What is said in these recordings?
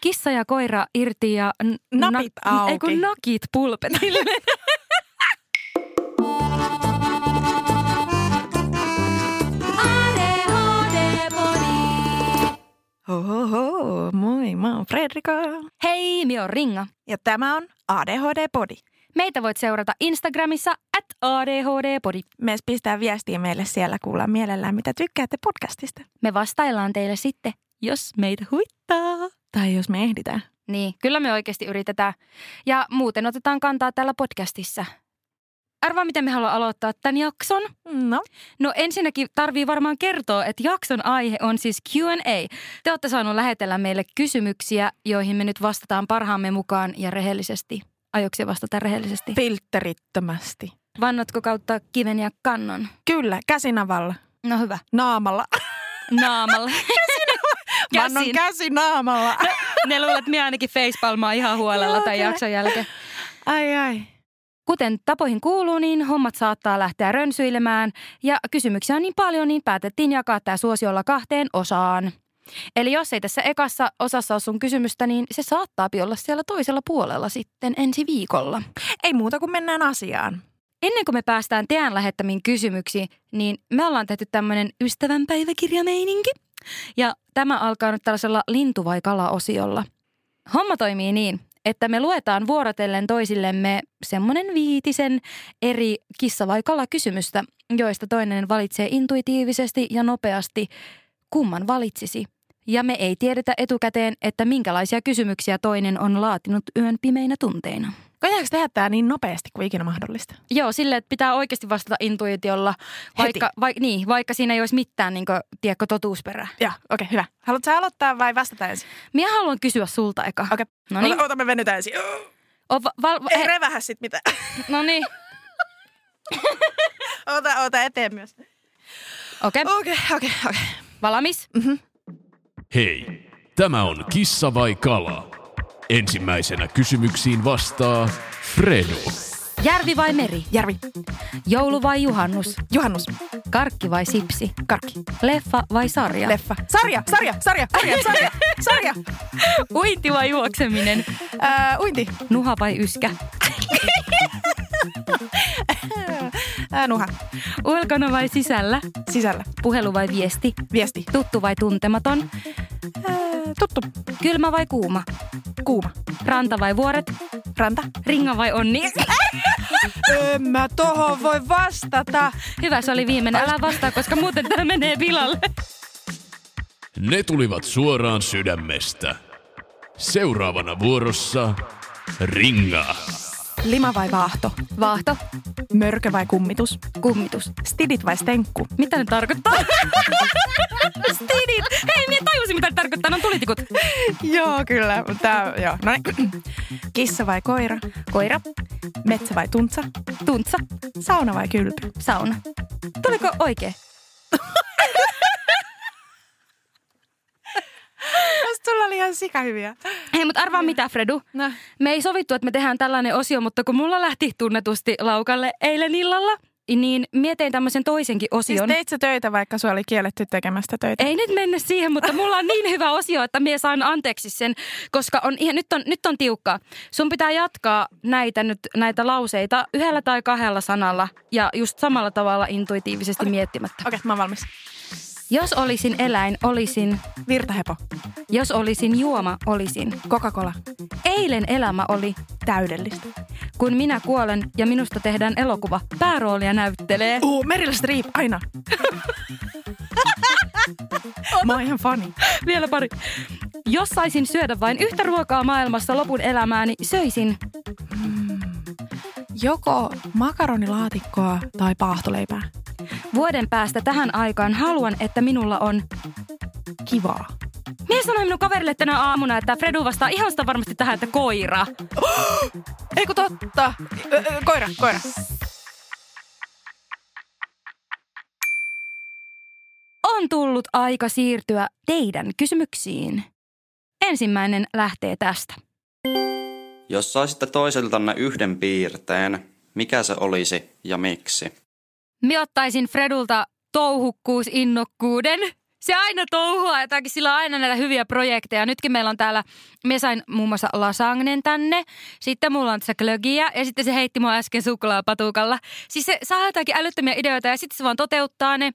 Kissa ja koira irti ja... N- Napit auki. Ei kun nakit pulpetille. Ohoho, moi, mä oon Fredrika. Hei, mi on Ringa. Ja tämä on ADHD Podi. Meitä voit seurata Instagramissa at ADHD-podi. Me pistää viestiä meille siellä kuulla mielellään, mitä tykkäätte podcastista. Me vastaillaan teille sitten, jos meitä huittaa. Tai jos me ehditään. Niin, kyllä me oikeasti yritetään. Ja muuten otetaan kantaa tällä podcastissa. Arvaa, miten me haluamme aloittaa tämän jakson. No, No ensinnäkin tarvii varmaan kertoa, että jakson aihe on siis Q&A. Te olette saanut lähetellä meille kysymyksiä, joihin me nyt vastataan parhaamme mukaan ja rehellisesti. Aiotko vastata rehellisesti? filterittömästi. Vannotko kautta kiven ja kannon? Kyllä, käsinavalla. No hyvä. Naamalla. Vannon Käsin. käsi naamalla. ne luulet, että minä ainakin facepalmaa ihan huolella Joo, tämän kyllä. jakson jälkeen. Ai ai. Kuten tapoihin kuuluu, niin hommat saattaa lähteä rönsyilemään ja kysymyksiä on niin paljon, niin päätettiin jakaa tämä suosiolla kahteen osaan. Eli jos ei tässä ekassa osassa ole sun kysymystä, niin se saattaa olla siellä toisella puolella sitten ensi viikolla. Ei muuta kuin mennään asiaan. Ennen kuin me päästään teidän lähettämiin kysymyksiin, niin me ollaan tehty tämmöinen ystävänpäiväkirjameininki. Ja tämä alkaa nyt tällaisella lintu- vai kala-osiolla. Homma toimii niin, että me luetaan vuorotellen toisillemme semmoinen viitisen eri kissa- vai kala-kysymystä, joista toinen valitsee intuitiivisesti ja nopeasti, kumman valitsisi. Ja me ei tiedetä etukäteen, että minkälaisia kysymyksiä toinen on laatinut yön pimeinä tunteina. Koitaanko tehdä tämä niin nopeasti kuin ikinä mahdollista? Joo, sille, että pitää oikeasti vastata intuitiolla, vaikka, vai, niin, vaikka siinä ei olisi mitään, niin kuin, tiedätkö, totuusperää. Joo, okei, okay, hyvä. Haluatko aloittaa vai vastata ensin? Minä haluan kysyä sulta eka. Okei. No niin. Ota, ota, me venytään ensin. O, va, val, Ei he, revähä sit mitään. no niin, ota, ota eteen myös. okei. Okay. Okei, okei, okei. Valmis? Hei, tämä on Kissa vai kala? Ensimmäisenä kysymyksiin vastaa Fredo. Järvi vai meri? Järvi. Joulu vai juhannus? Juhannus. Karkki vai sipsi? Karkki. Leffa vai sarja? Leffa. Sarja, sarja, sarja, sarja, sarja, sarja. Uinti vai juokseminen? Ää, uinti. Nuha vai yskä? Ää, nuha. Ulkona vai sisällä? Sisällä. Puhelu vai viesti? Viesti. Tuttu vai tuntematon? Ää, tuttu. Kylmä vai kuuma? Kuuma. Ranta vai vuoret? Ranta. Ringa vai onni? En mä tohon voi vastata. Hyvä, se oli viimeinen. Älä vastaa, koska muuten tämä menee pilalle. Ne tulivat suoraan sydämestä. Seuraavana vuorossa Ringa. Lima vai vaahto? Vaahto, Mörkö vai kummitus? kummitus. Stidit vai stenkku? Mitä ne tarkoittaa? Stidit! Hei, minä tajusin, mitä ne tarkoittaa. Ne on tulitikut. joo, kyllä. Tää, joo. No niin. Kissa vai koira? Koira, Metsä vai tuntsa? tuntsa, Sauna vai kylpy? sauna. Tuliko oikein? Tästä sulla oli ihan sikahyviä. Hei, mutta arvaa mitä, Fredu. No. Me ei sovittu, että me tehdään tällainen osio, mutta kun mulla lähti tunnetusti laukalle eilen illalla, niin mietin tämmöisen toisenkin Siis osion. teit sä töitä, vaikka sua oli kielletty tekemästä töitä? Ei nyt mennä siihen, mutta mulla on niin hyvä osio, että minä saan anteeksi sen, koska on ihan, nyt, on, nyt on tiukkaa. Sun pitää jatkaa näitä, nyt, näitä lauseita yhdellä tai kahdella sanalla ja just samalla tavalla intuitiivisesti miettimättä. Okei, mä oon valmis. Jos olisin eläin, olisin. Virtahepo. Jos olisin juoma, olisin. Coca-Cola. Eilen elämä oli, Täydellistä. kun minä kuolen ja minusta tehdään elokuva. Pääroolia näyttelee. Uu, Meryl Streep, aina. mä oon ihan fani. Vielä pari. Jos saisin syödä vain yhtä ruokaa maailmassa lopun elämääni, söisin. Joko makaronilaatikkoa tai paahtoleipää. Vuoden päästä tähän aikaan haluan, että minulla on... Kivaa. Mies sanoi minun kaverille tänä aamuna, että Fredu vastaa ihan sitä varmasti tähän, että koira. Eiku totta. Ö, ö, koira, koira. On tullut aika siirtyä teidän kysymyksiin. Ensimmäinen lähtee tästä. Jos saisitte toiseltanne yhden piirteen, mikä se olisi ja miksi? Minä ottaisin Fredulta touhukkuusinnokkuuden Se aina touhua jotakin, sillä on aina näitä hyviä projekteja. Nytkin meillä on täällä, me sain muun muassa lasagnen tänne. Sitten mulla on tässä klögiä ja sitten se heitti mua äsken suklaapatukalla. Siis se saa jotakin älyttömiä ideoita ja sitten se vaan toteuttaa ne.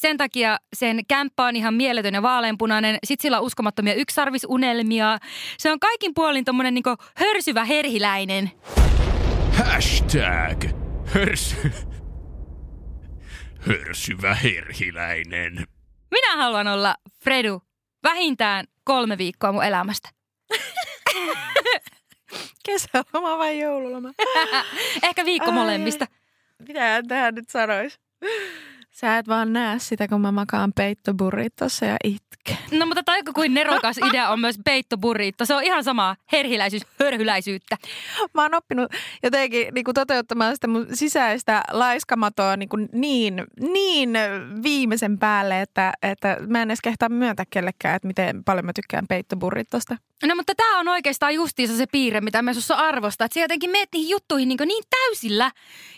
Sen takia sen kämppä on ihan mieletön ja vaaleanpunainen. Sitten sillä on uskomattomia yksarvisunelmia. Se on kaikin puolin tommonen niinku hörsyvä herhiläinen. Hashtag hörsy... hörsyvä herhiläinen. Minä haluan olla Fredu vähintään kolme viikkoa mun elämästä. Kesäloma vai joululoma? Ehkä viikko Ai, molemmista. Mitä tähän nyt sanois? Sä et vaan näe sitä, kun mä makaan peittoburritossa ja itken. No mutta taiko kuin nerokas idea on myös peittoburritto. Se on ihan sama herhiläisyys, hörhyläisyyttä. Mä oon oppinut jotenkin niin kuin toteuttamaan sitä mun sisäistä laiskamatoa niin, kuin niin, niin viimeisen päälle, että, että mä en edes kehtaa myöntää kellekään, että miten paljon mä tykkään peittoburritosta. No mutta tämä on oikeastaan justiinsa se piirre, mitä me sussa arvostaa. Että sä jotenkin meet niihin juttuihin niin, niin täysillä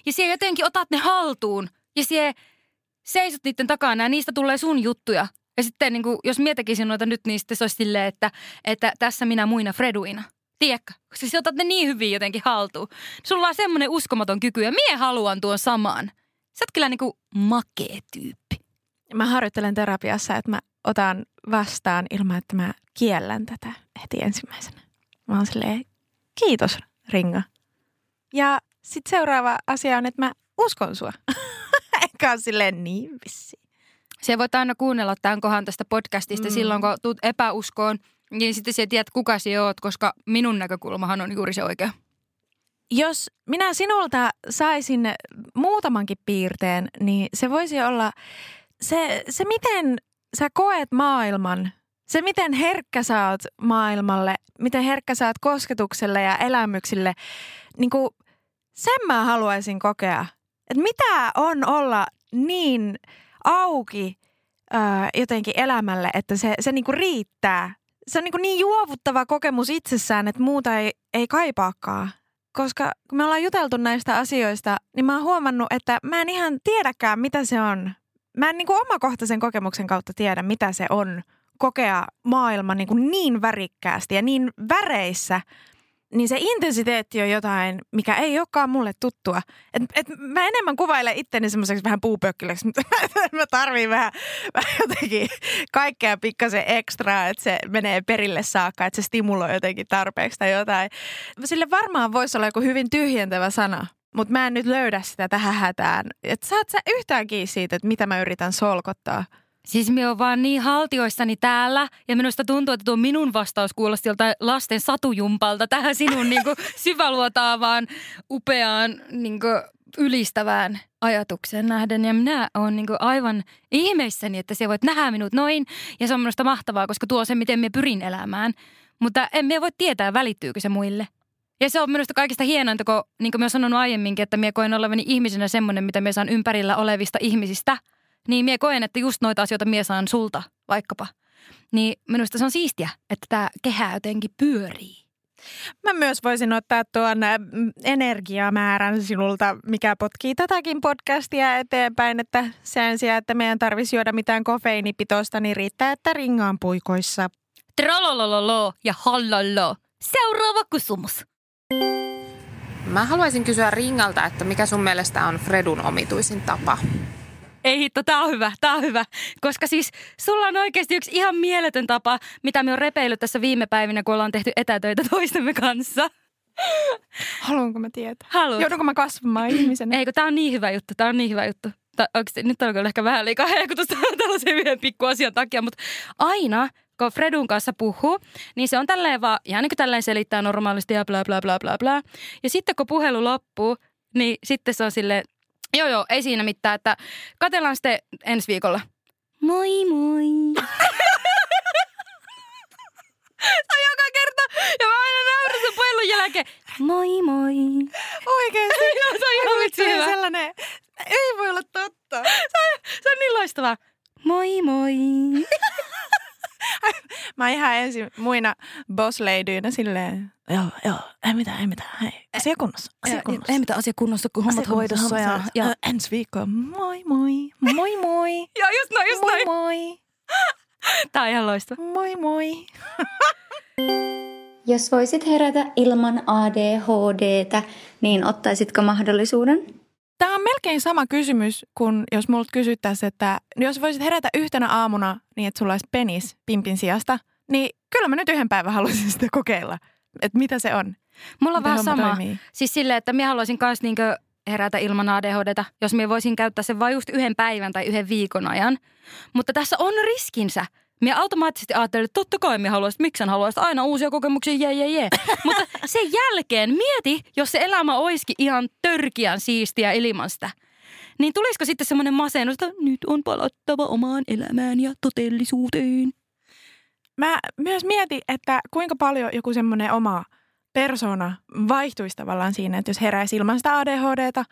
ja siellä jotenkin otat ne haltuun. Ja siellä seisot niiden takana ja niistä tulee sun juttuja. Ja sitten niin kuin, jos mietäkin noita nyt, niin sitten se olisi silleen, että, että tässä minä muina Freduina. Tiedätkö? Sä otat ne niin hyvin jotenkin haltuun. Sulla on semmoinen uskomaton kyky ja mie haluan tuon samaan. Sä oot kyllä niin kuin makee tyyppi. Mä harjoittelen terapiassa, että mä otan vastaan ilman, että mä kiellän tätä heti ensimmäisenä. Mä oon silleen, kiitos Ringa. Ja sitten seuraava asia on, että mä uskon sua. Eikä ole silleen niin vissi. Se voit aina kuunnella tämän kohan tästä podcastista mm. silloin, kun tuut epäuskoon. Niin sitten sä tiedät, kuka sä oot, koska minun näkökulmahan on juuri se oikea. Jos minä sinulta saisin muutamankin piirteen, niin se voisi olla se, se miten sä koet maailman, se miten herkkä sä oot maailmalle, miten herkkä sä oot kosketukselle ja elämyksille, niin kuin sen mä haluaisin kokea. Että mitä on olla niin auki ää, jotenkin elämälle, että se, se niin kuin riittää. Se on niin, kuin niin juovuttava kokemus itsessään, että muuta ei, ei kaipaakaan. Koska kun me ollaan juteltu näistä asioista, niin mä oon huomannut, että mä en ihan tiedäkään, mitä se on. Mä en niin kuin omakohtaisen kokemuksen kautta tiedä, mitä se on kokea maailma niin, kuin niin värikkäästi ja niin väreissä, niin se intensiteetti on jotain, mikä ei olekaan mulle tuttua. Et, et mä enemmän kuvailen itteni semmoiseksi vähän puupökkylöksi, mutta mä tarviin vähän, vähän jotenkin kaikkea pikkasen ekstraa, että se menee perille saakka, että se stimuloi jotenkin tarpeeksi tai jotain. Sille varmaan voisi olla joku hyvin tyhjentävä sana, mutta mä en nyt löydä sitä tähän hätään. Et saat sä yhtään kiinni siitä, että mitä mä yritän solkottaa? Siis me on vaan niin haltioissani täällä ja minusta tuntuu, että tuo minun vastaus kuulosti joltain lasten satujumpalta tähän sinun niin kuin syväluotaavaan, upeaan, niin kuin ylistävään ajatukseen nähden. Ja minä olen niin kuin aivan ihmeissäni, että se voit nähdä minut noin ja se on minusta mahtavaa, koska tuo se, miten me pyrin elämään. Mutta en me voi tietää, välittyykö se muille. Ja se on minusta kaikista hienointa, kun niin kuin mä sanonut aiemminkin, että minä koen olevani ihmisenä semmoinen, mitä me saan ympärillä olevista ihmisistä – niin mie koen, että just noita asioita mie saan sulta vaikkapa. Niin minusta se on siistiä, että tämä kehä jotenkin pyörii. Mä myös voisin ottaa tuon energiamäärän sinulta, mikä potkii tätäkin podcastia eteenpäin, että sen sijaan, että meidän tarvitsisi juoda mitään kofeiinipitoista, niin riittää, että ringaan puikoissa. Trololololo ja hallolo. Seuraava kysymys. Mä haluaisin kysyä Ringalta, että mikä sun mielestä on Fredun omituisin tapa? Ei hitto, tää on hyvä, tää on hyvä. Koska siis sulla on oikeasti yksi ihan mieletön tapa, mitä me on repeillyt tässä viime päivinä, kun ollaan tehty etätöitä toistemme kanssa. Haluanko mä tietää? Haluat. Joudunko mä kasvamaan ihmisenä? Eikö, tää on niin hyvä juttu, tää on niin hyvä juttu. Tää, oikeasti, nyt on kyllä ehkä vähän liikaa hehkutusta tällaisen yhden pikku asian takia, mutta aina kun Fredun kanssa puhuu, niin se on tälleen vaan, ihan niin kuin tälleen selittää normaalisti ja bla bla bla bla bla. Ja sitten kun puhelu loppuu, niin sitten se on silleen, Joo, joo, ei siinä mitään, että katellaan sitten ensi viikolla. Moi moi. Se on joka kerta. Ja mä aina nauran sen puhelun jälkeen. Moi moi. Oikeesti? Joo, se on ihan vitsi hyvä. sellainen, ei voi olla totta. Se on, se on niin loistavaa. Moi moi. Mä ihan ensin muina bossleidyinä silleen, joo, joo, ei mitään, ei mitään, hei, asia kunnossa, asia kunnossa. Ei mitään asia kunnossa, kun hommat Asia kunnossa, hoidossa. Ja, ja, Ö, ensi viikko, moi moi, moi moi, ja just noin, just moi noin. moi. Tää on ihan loistava. Moi moi. Jos voisit herätä ilman ADHDtä, niin ottaisitko mahdollisuuden? Tämä on melkein sama kysymys kuin jos multa kysyttäisiin, että jos voisit herätä yhtenä aamuna niin, että sulla olisi penis pimpin sijasta, niin kyllä mä nyt yhden päivän haluaisin sitä kokeilla, että mitä se on. Mulla on vähän sama. toimii. Siis silleen, että minä haluaisin myös niinkö herätä ilman ADHDta, jos minä voisin käyttää sen vain just yhden päivän tai yhden viikon ajan. Mutta tässä on riskinsä. Minä automaattisesti ajattelin, että totta kai minä haluaisin, miksi en haluaisi aina uusia kokemuksia, jee, jee, jee. Mutta sen jälkeen mieti, jos se elämä olisikin ihan törkiän siistiä ilman sitä. Niin tulisiko sitten semmoinen masennus, että nyt on palattava omaan elämään ja todellisuuteen. Mä myös mietin, että kuinka paljon joku semmoinen oma persona vaihtuisi tavallaan siinä, että jos heräisi ilman sitä ADHDta.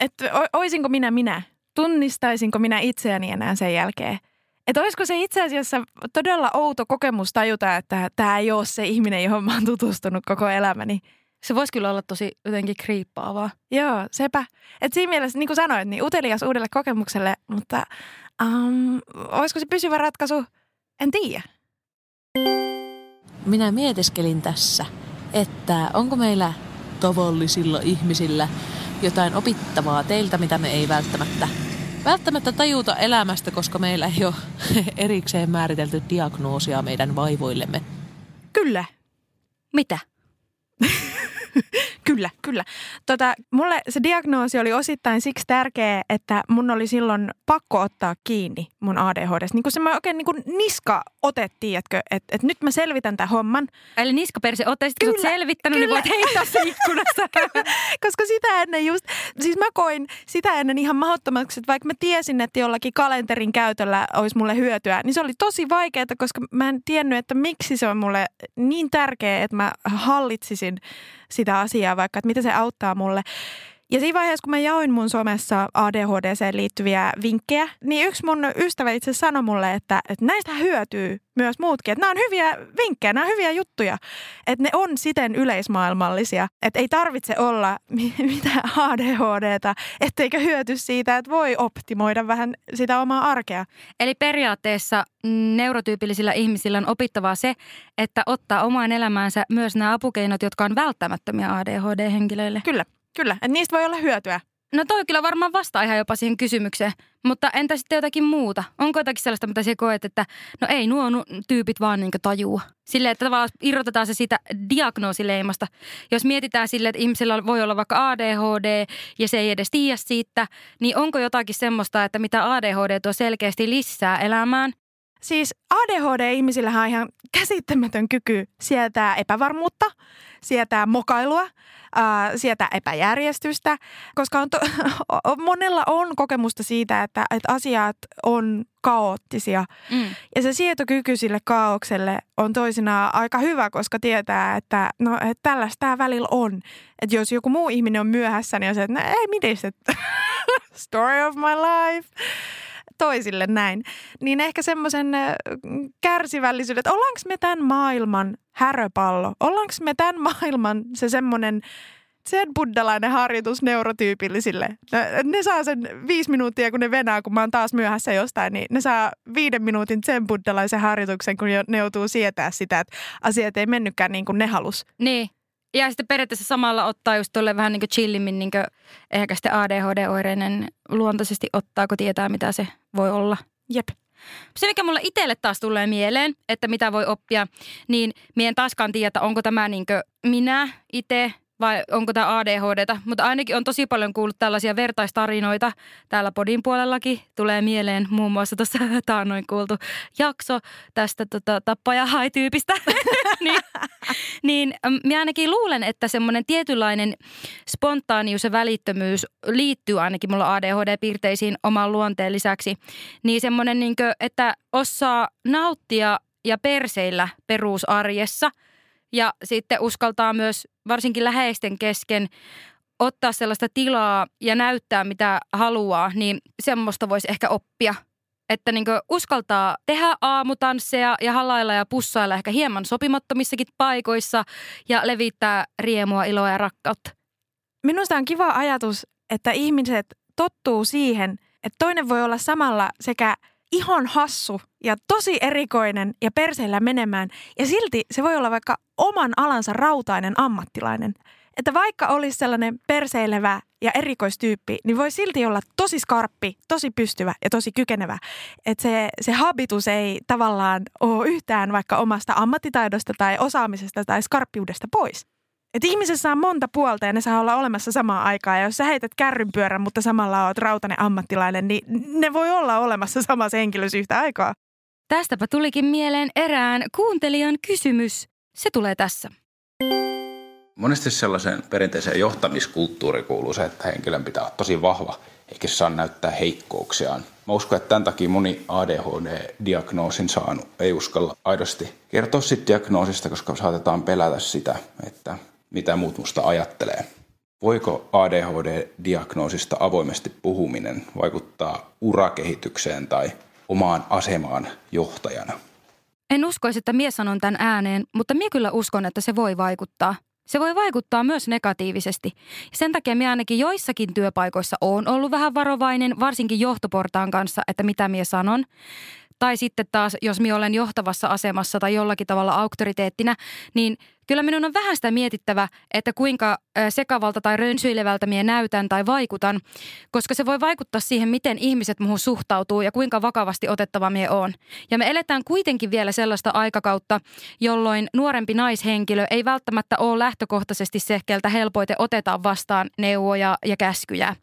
Että o- oisinko minä minä? Tunnistaisinko minä itseäni enää sen jälkeen? Että olisiko se itse asiassa todella outo kokemus tajuta, että tämä ei ole se ihminen, johon mä oon tutustunut koko elämäni. Se voisi kyllä olla tosi jotenkin kriippaavaa. Joo, sepä. Et siinä mielessä, niin kuin sanoit, niin utelias uudelle kokemukselle, mutta um, olisiko se pysyvä ratkaisu? En tiedä. Minä mietiskelin tässä, että onko meillä tavallisilla ihmisillä jotain opittavaa teiltä, mitä me ei välttämättä, välttämättä tajuta elämästä, koska meillä ei ole erikseen määritelty diagnoosia meidän vaivoillemme. Kyllä, Mitä? Kyllä, kyllä. Tota, mulle se diagnoosi oli osittain siksi tärkeä, että mun oli silloin pakko ottaa kiinni mun ADHD. Niin kuin se mä oikein niin kuin niska otettiin, että et, et nyt mä selvitän tämän homman. Eli niskaperse, kun sä oot Kyllä, selvittänyt, niin kyllä. voit heittää se ikkunasta. Koska sitä ennen just, siis mä koin sitä ennen ihan mahdottomaksi, että vaikka mä tiesin, että jollakin kalenterin käytöllä olisi mulle hyötyä, niin se oli tosi vaikeaa, koska mä en tiennyt, että miksi se on mulle niin tärkeä, että mä hallitsisin sitä asiaa vaikka, että mitä se auttaa mulle. Ja siinä vaiheessa, kun mä jaoin mun somessa ADHDseen liittyviä vinkkejä, niin yksi mun ystävä itse sanoi mulle, että, että näistä hyötyy myös muutkin. Että nämä on hyviä vinkkejä, nämä on hyviä juttuja. Että ne on siten yleismaailmallisia. Että ei tarvitse olla mi- mitään ADHDta, etteikö hyöty siitä, että voi optimoida vähän sitä omaa arkea. Eli periaatteessa neurotyypillisillä ihmisillä on opittavaa se, että ottaa omaan elämäänsä myös nämä apukeinot, jotka on välttämättömiä ADHD-henkilöille. Kyllä, kyllä. Että niistä voi olla hyötyä. No toi kyllä varmaan vastaa ihan jopa siihen kysymykseen. Mutta entä sitten jotakin muuta? Onko jotakin sellaista, mitä sä koet, että no ei nuo nu- tyypit vaan niin tajua? Silleen, että tavallaan irrotetaan se siitä diagnoosileimasta. Jos mietitään sille, että ihmisellä voi olla vaikka ADHD ja se ei edes tiedä siitä, niin onko jotakin semmoista, että mitä ADHD tuo selkeästi lisää elämään? Siis ADHD-ihmisillähän on ihan käsittämätön kyky sietää epävarmuutta, sietää mokailua, ää, sietää epäjärjestystä, koska on to, monella on kokemusta siitä, että, että asiat on kaoottisia. Mm. Ja se sietokyky sille kaaukselle on toisinaan aika hyvä, koska tietää, että, no, että tällaista tämä välillä on. Että jos joku muu ihminen on myöhässä, niin on se, että no, ei midis, että story of my life toisille näin. Niin ehkä semmoisen kärsivällisyyden, että ollaanko me tämän maailman häröpallo? Ollaanko me tämän maailman se semmoinen sen buddalainen harjoitus neurotyypillisille. Ne, ne saa sen viisi minuuttia, kun ne venää, kun mä oon taas myöhässä jostain, niin ne saa viiden minuutin sen buddalaisen harjoituksen, kun ne joutuu sietää sitä, että asiat ei mennytkään niin kuin ne halus. Niin. Ja sitten periaatteessa samalla ottaa just tuolle vähän niin kuin chillimmin niin kuin ehkä sitten ADHD-oireinen luontaisesti ottaa, kun tietää mitä se voi olla. Jep. Se, mikä mulle itselle taas tulee mieleen, että mitä voi oppia, niin mien en taaskaan tiedä, onko tämä niin minä itse vai onko tämä ADHDta. Mutta ainakin on tosi paljon kuullut tällaisia vertaistarinoita. Täällä podin puolellakin tulee mieleen muun muassa tuossa taannoin kuultu jakso tästä tota, tappaja tyypistä niin, niin minä ainakin luulen, että semmoinen tietynlainen spontaanius ja välittömyys liittyy ainakin mulla ADHD-piirteisiin oman luonteen lisäksi. Niin semmoinen, niin kuin, että osaa nauttia ja perseillä perusarjessa ja sitten uskaltaa myös varsinkin läheisten kesken ottaa sellaista tilaa ja näyttää mitä haluaa, niin semmoista voisi ehkä oppia. Että niin uskaltaa tehdä aamutansseja ja halailla ja pussailla ehkä hieman sopimattomissakin paikoissa ja levittää riemua, iloa ja rakkautta. Minusta on kiva ajatus, että ihmiset tottuu siihen, että toinen voi olla samalla sekä ihon hassu ja tosi erikoinen ja perseellä menemään. Ja silti se voi olla vaikka oman alansa rautainen ammattilainen. Että vaikka olisi sellainen perseilevä ja erikoistyyppi, niin voi silti olla tosi skarppi, tosi pystyvä ja tosi kykenevä. Että se, se habitus ei tavallaan ole yhtään vaikka omasta ammattitaidosta tai osaamisesta tai skarppiudesta pois. Et ihmisessä on monta puolta ja ne saa olla olemassa samaan aikaan. Ja jos sä heität kärrynpyörän, mutta samalla oot rautainen ammattilainen, niin ne voi olla olemassa samassa henkilössä yhtä aikaa. Tästäpä tulikin mieleen erään kuuntelijan kysymys. Se tulee tässä. Monesti sellaiseen perinteiseen johtamiskulttuuriin kuuluu se, että henkilön pitää olla tosi vahva, eikä saa näyttää heikkouksiaan. Mä uskon, että tämän takia moni ADHD-diagnoosin saanut ei uskalla aidosti kertoa siitä diagnoosista, koska saatetaan pelätä sitä, että mitä muut musta ajattelee. Voiko ADHD-diagnoosista avoimesti puhuminen vaikuttaa urakehitykseen tai omaan asemaan johtajana? En uskoisi, että mies sanon tämän ääneen, mutta minä kyllä uskon, että se voi vaikuttaa. Se voi vaikuttaa myös negatiivisesti. Sen takia minä ainakin joissakin työpaikoissa on ollut vähän varovainen, varsinkin johtoportaan kanssa, että mitä minä sanon. Tai sitten taas, jos minä olen johtavassa asemassa tai jollakin tavalla auktoriteettina, niin kyllä minun on vähän sitä mietittävä, että kuinka sekavalta tai rönsyilevältä minä näytän tai vaikutan, koska se voi vaikuttaa siihen, miten ihmiset muuhun suhtautuu ja kuinka vakavasti otettava minä on. Ja me eletään kuitenkin vielä sellaista aikakautta, jolloin nuorempi naishenkilö ei välttämättä ole lähtökohtaisesti se, keltä helpoiten otetaan vastaan neuvoja ja käskyjä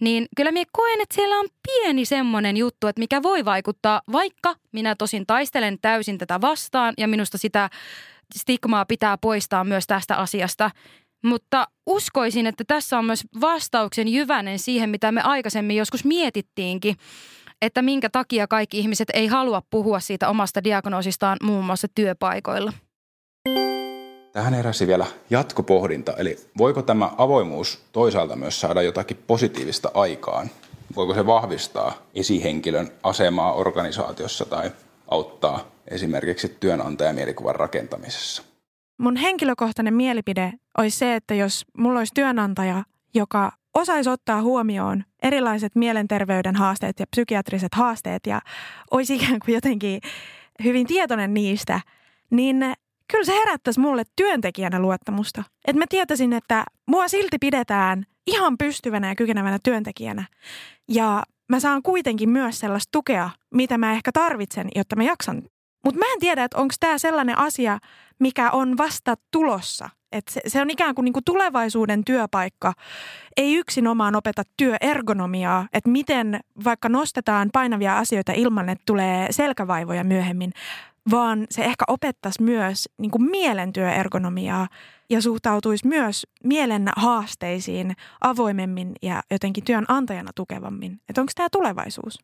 niin kyllä minä koen, että siellä on pieni semmoinen juttu, että mikä voi vaikuttaa, vaikka minä tosin taistelen täysin tätä vastaan ja minusta sitä stigmaa pitää poistaa myös tästä asiasta. Mutta uskoisin, että tässä on myös vastauksen jyvänen siihen, mitä me aikaisemmin joskus mietittiinkin, että minkä takia kaikki ihmiset ei halua puhua siitä omasta diagnoosistaan muun muassa työpaikoilla. Tähän heräsi vielä jatkopohdinta, eli voiko tämä avoimuus toisaalta myös saada jotakin positiivista aikaan? Voiko se vahvistaa esihenkilön asemaa organisaatiossa tai auttaa esimerkiksi työnantajamielikuvan rakentamisessa? Mun henkilökohtainen mielipide olisi se, että jos mulla olisi työnantaja, joka osaisi ottaa huomioon erilaiset mielenterveyden haasteet ja psykiatriset haasteet ja olisi ikään kuin jotenkin hyvin tietoinen niistä, niin kyllä se herättäisi mulle työntekijänä luottamusta. Että mä tietäisin, että mua silti pidetään ihan pystyvänä ja kykenevänä työntekijänä. Ja mä saan kuitenkin myös sellaista tukea, mitä mä ehkä tarvitsen, jotta mä jaksan. Mutta mä en tiedä, että onko tämä sellainen asia, mikä on vasta tulossa. Et se, se on ikään kuin, niinku tulevaisuuden työpaikka. Ei yksinomaan opeta työergonomiaa, että miten vaikka nostetaan painavia asioita ilman, että tulee selkävaivoja myöhemmin, vaan se ehkä opettaisi myös niin kuin mielentyöergonomiaa ja suhtautuisi myös mielen haasteisiin avoimemmin ja jotenkin työnantajana tukevammin. Että onko tämä tulevaisuus?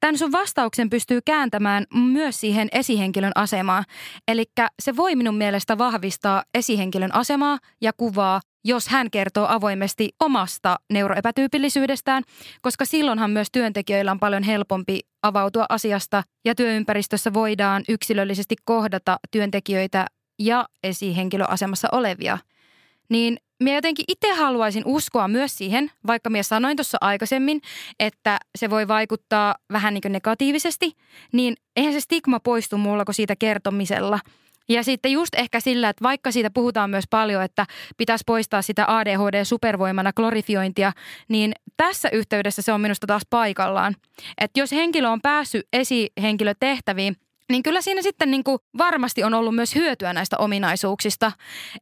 Tämän sun vastauksen pystyy kääntämään myös siihen esihenkilön asemaan. Eli se voi minun mielestä vahvistaa esihenkilön asemaa ja kuvaa jos hän kertoo avoimesti omasta neuroepätyypillisyydestään, koska silloinhan myös työntekijöillä on paljon helpompi avautua asiasta ja työympäristössä voidaan yksilöllisesti kohdata työntekijöitä ja esihenkilöasemassa olevia. Niin minä jotenkin itse haluaisin uskoa myös siihen, vaikka minä sanoin tuossa aikaisemmin, että se voi vaikuttaa vähän niin negatiivisesti, niin eihän se stigma poistu mulla kuin siitä kertomisella – ja sitten just ehkä sillä, että vaikka siitä puhutaan myös paljon, että pitäisi poistaa sitä ADHD-supervoimana glorifiointia, niin tässä yhteydessä se on minusta taas paikallaan. Että jos henkilö on päässyt esihenkilötehtäviin, niin kyllä siinä sitten niin kuin varmasti on ollut myös hyötyä näistä ominaisuuksista.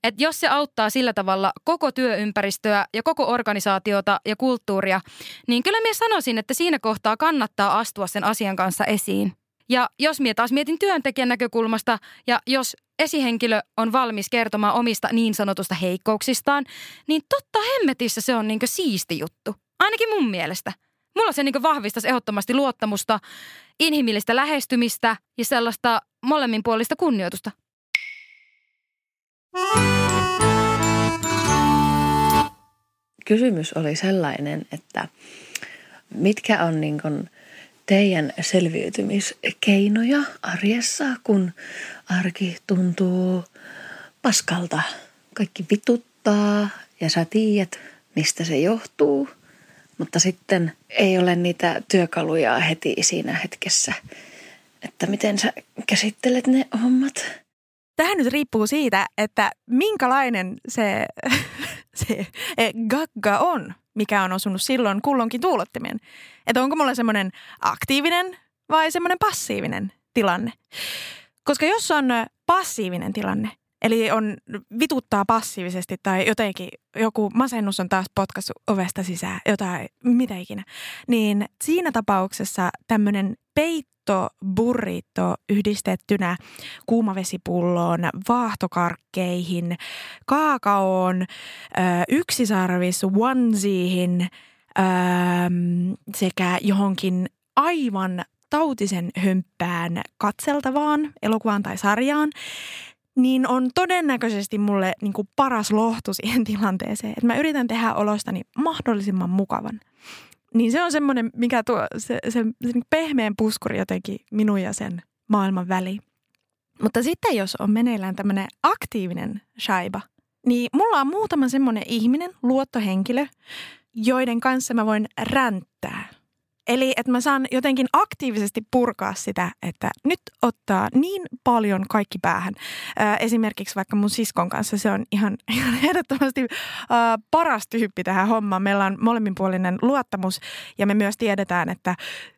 Että jos se auttaa sillä tavalla koko työympäristöä ja koko organisaatiota ja kulttuuria, niin kyllä minä sanoisin, että siinä kohtaa kannattaa astua sen asian kanssa esiin. Ja jos minä taas mietin työntekijän näkökulmasta ja jos esihenkilö on valmis kertomaan omista niin sanotusta heikkouksistaan, niin totta hemmetissä se on niin siisti juttu. Ainakin mun mielestä. Mulla se niin vahvistaisi ehdottomasti luottamusta, inhimillistä lähestymistä ja sellaista molemminpuolista kunnioitusta. Kysymys oli sellainen, että mitkä on niin teidän selviytymiskeinoja arjessa, kun arki tuntuu paskalta. Kaikki vituttaa ja sä tiedät, mistä se johtuu. mutta sitten ei ole niitä työkaluja heti siinä hetkessä, että miten sä käsittelet ne hommat. Tähän nyt riippuu siitä, että minkälainen se, se eh, gagga on, mikä on osunut silloin kullonkin tuulottimeen. Että onko mulla semmoinen aktiivinen vai semmoinen passiivinen tilanne. Koska jos on passiivinen tilanne, eli on vituttaa passiivisesti tai jotenkin joku masennus on taas potkassut ovesta sisään, jotain, mitä ikinä, niin siinä tapauksessa tämmöinen peitto burrito yhdistettynä kuumavesipulloon, vaahtokarkkeihin, kaakaoon, yksisarvis onesiihin sekä johonkin aivan tautisen hömppään katseltavaan elokuvaan tai sarjaan, niin on todennäköisesti mulle niin kuin paras lohtu siihen tilanteeseen, että mä yritän tehdä olostani mahdollisimman mukavan. Niin se on semmoinen, mikä tuo se, se, se niin pehmeän puskuri jotenkin minun ja sen maailman väliin. Mutta sitten jos on meneillään tämmöinen aktiivinen shaiba, niin mulla on muutama semmoinen ihminen, luottohenkilö, joiden kanssa mä voin ränttää – Eli että mä saan jotenkin aktiivisesti purkaa sitä, että nyt ottaa niin paljon kaikki päähän. Ää, esimerkiksi vaikka mun siskon kanssa se on ihan, ihan ehdottomasti paras tyyppi tähän hommaan. Meillä on molemminpuolinen luottamus ja me myös tiedetään, että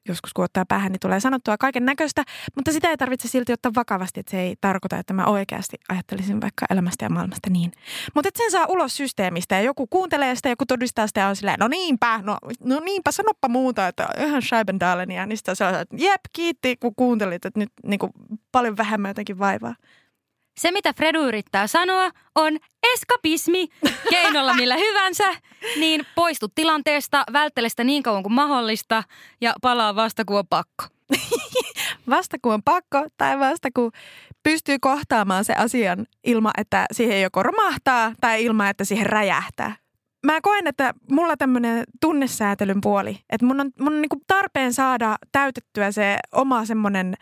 joskus kun ottaa päähän, niin tulee sanottua kaiken näköistä, mutta sitä ei tarvitse silti ottaa vakavasti, että se ei tarkoita, että mä oikeasti ajattelisin vaikka elämästä ja maailmasta niin. Mutta sen saa ulos systeemistä ja joku kuuntelee sitä, joku todistaa sitä ja on silleen, no niinpä, no, no niinpä, sanoppa muuta, että ihan Scheibendalenia, niin sitten se on, että jep, kiitti kun kuuntelit, että nyt niin kuin, paljon vähemmän jotenkin vaivaa. Se, mitä Fredu yrittää sanoa, on eskapismi keinolla millä hyvänsä, niin poistu tilanteesta, välttele sitä niin kauan kuin mahdollista ja palaa vasta kun on pakko. vasta kun on pakko tai vasta kun pystyy kohtaamaan se asian ilman, että siihen joko romahtaa tai ilman, että siihen räjähtää. Mä koen, että mulla tämmöinen tunnesäätelyn puoli, että mun on, mun on niin tarpeen saada täytettyä se oma semmoinen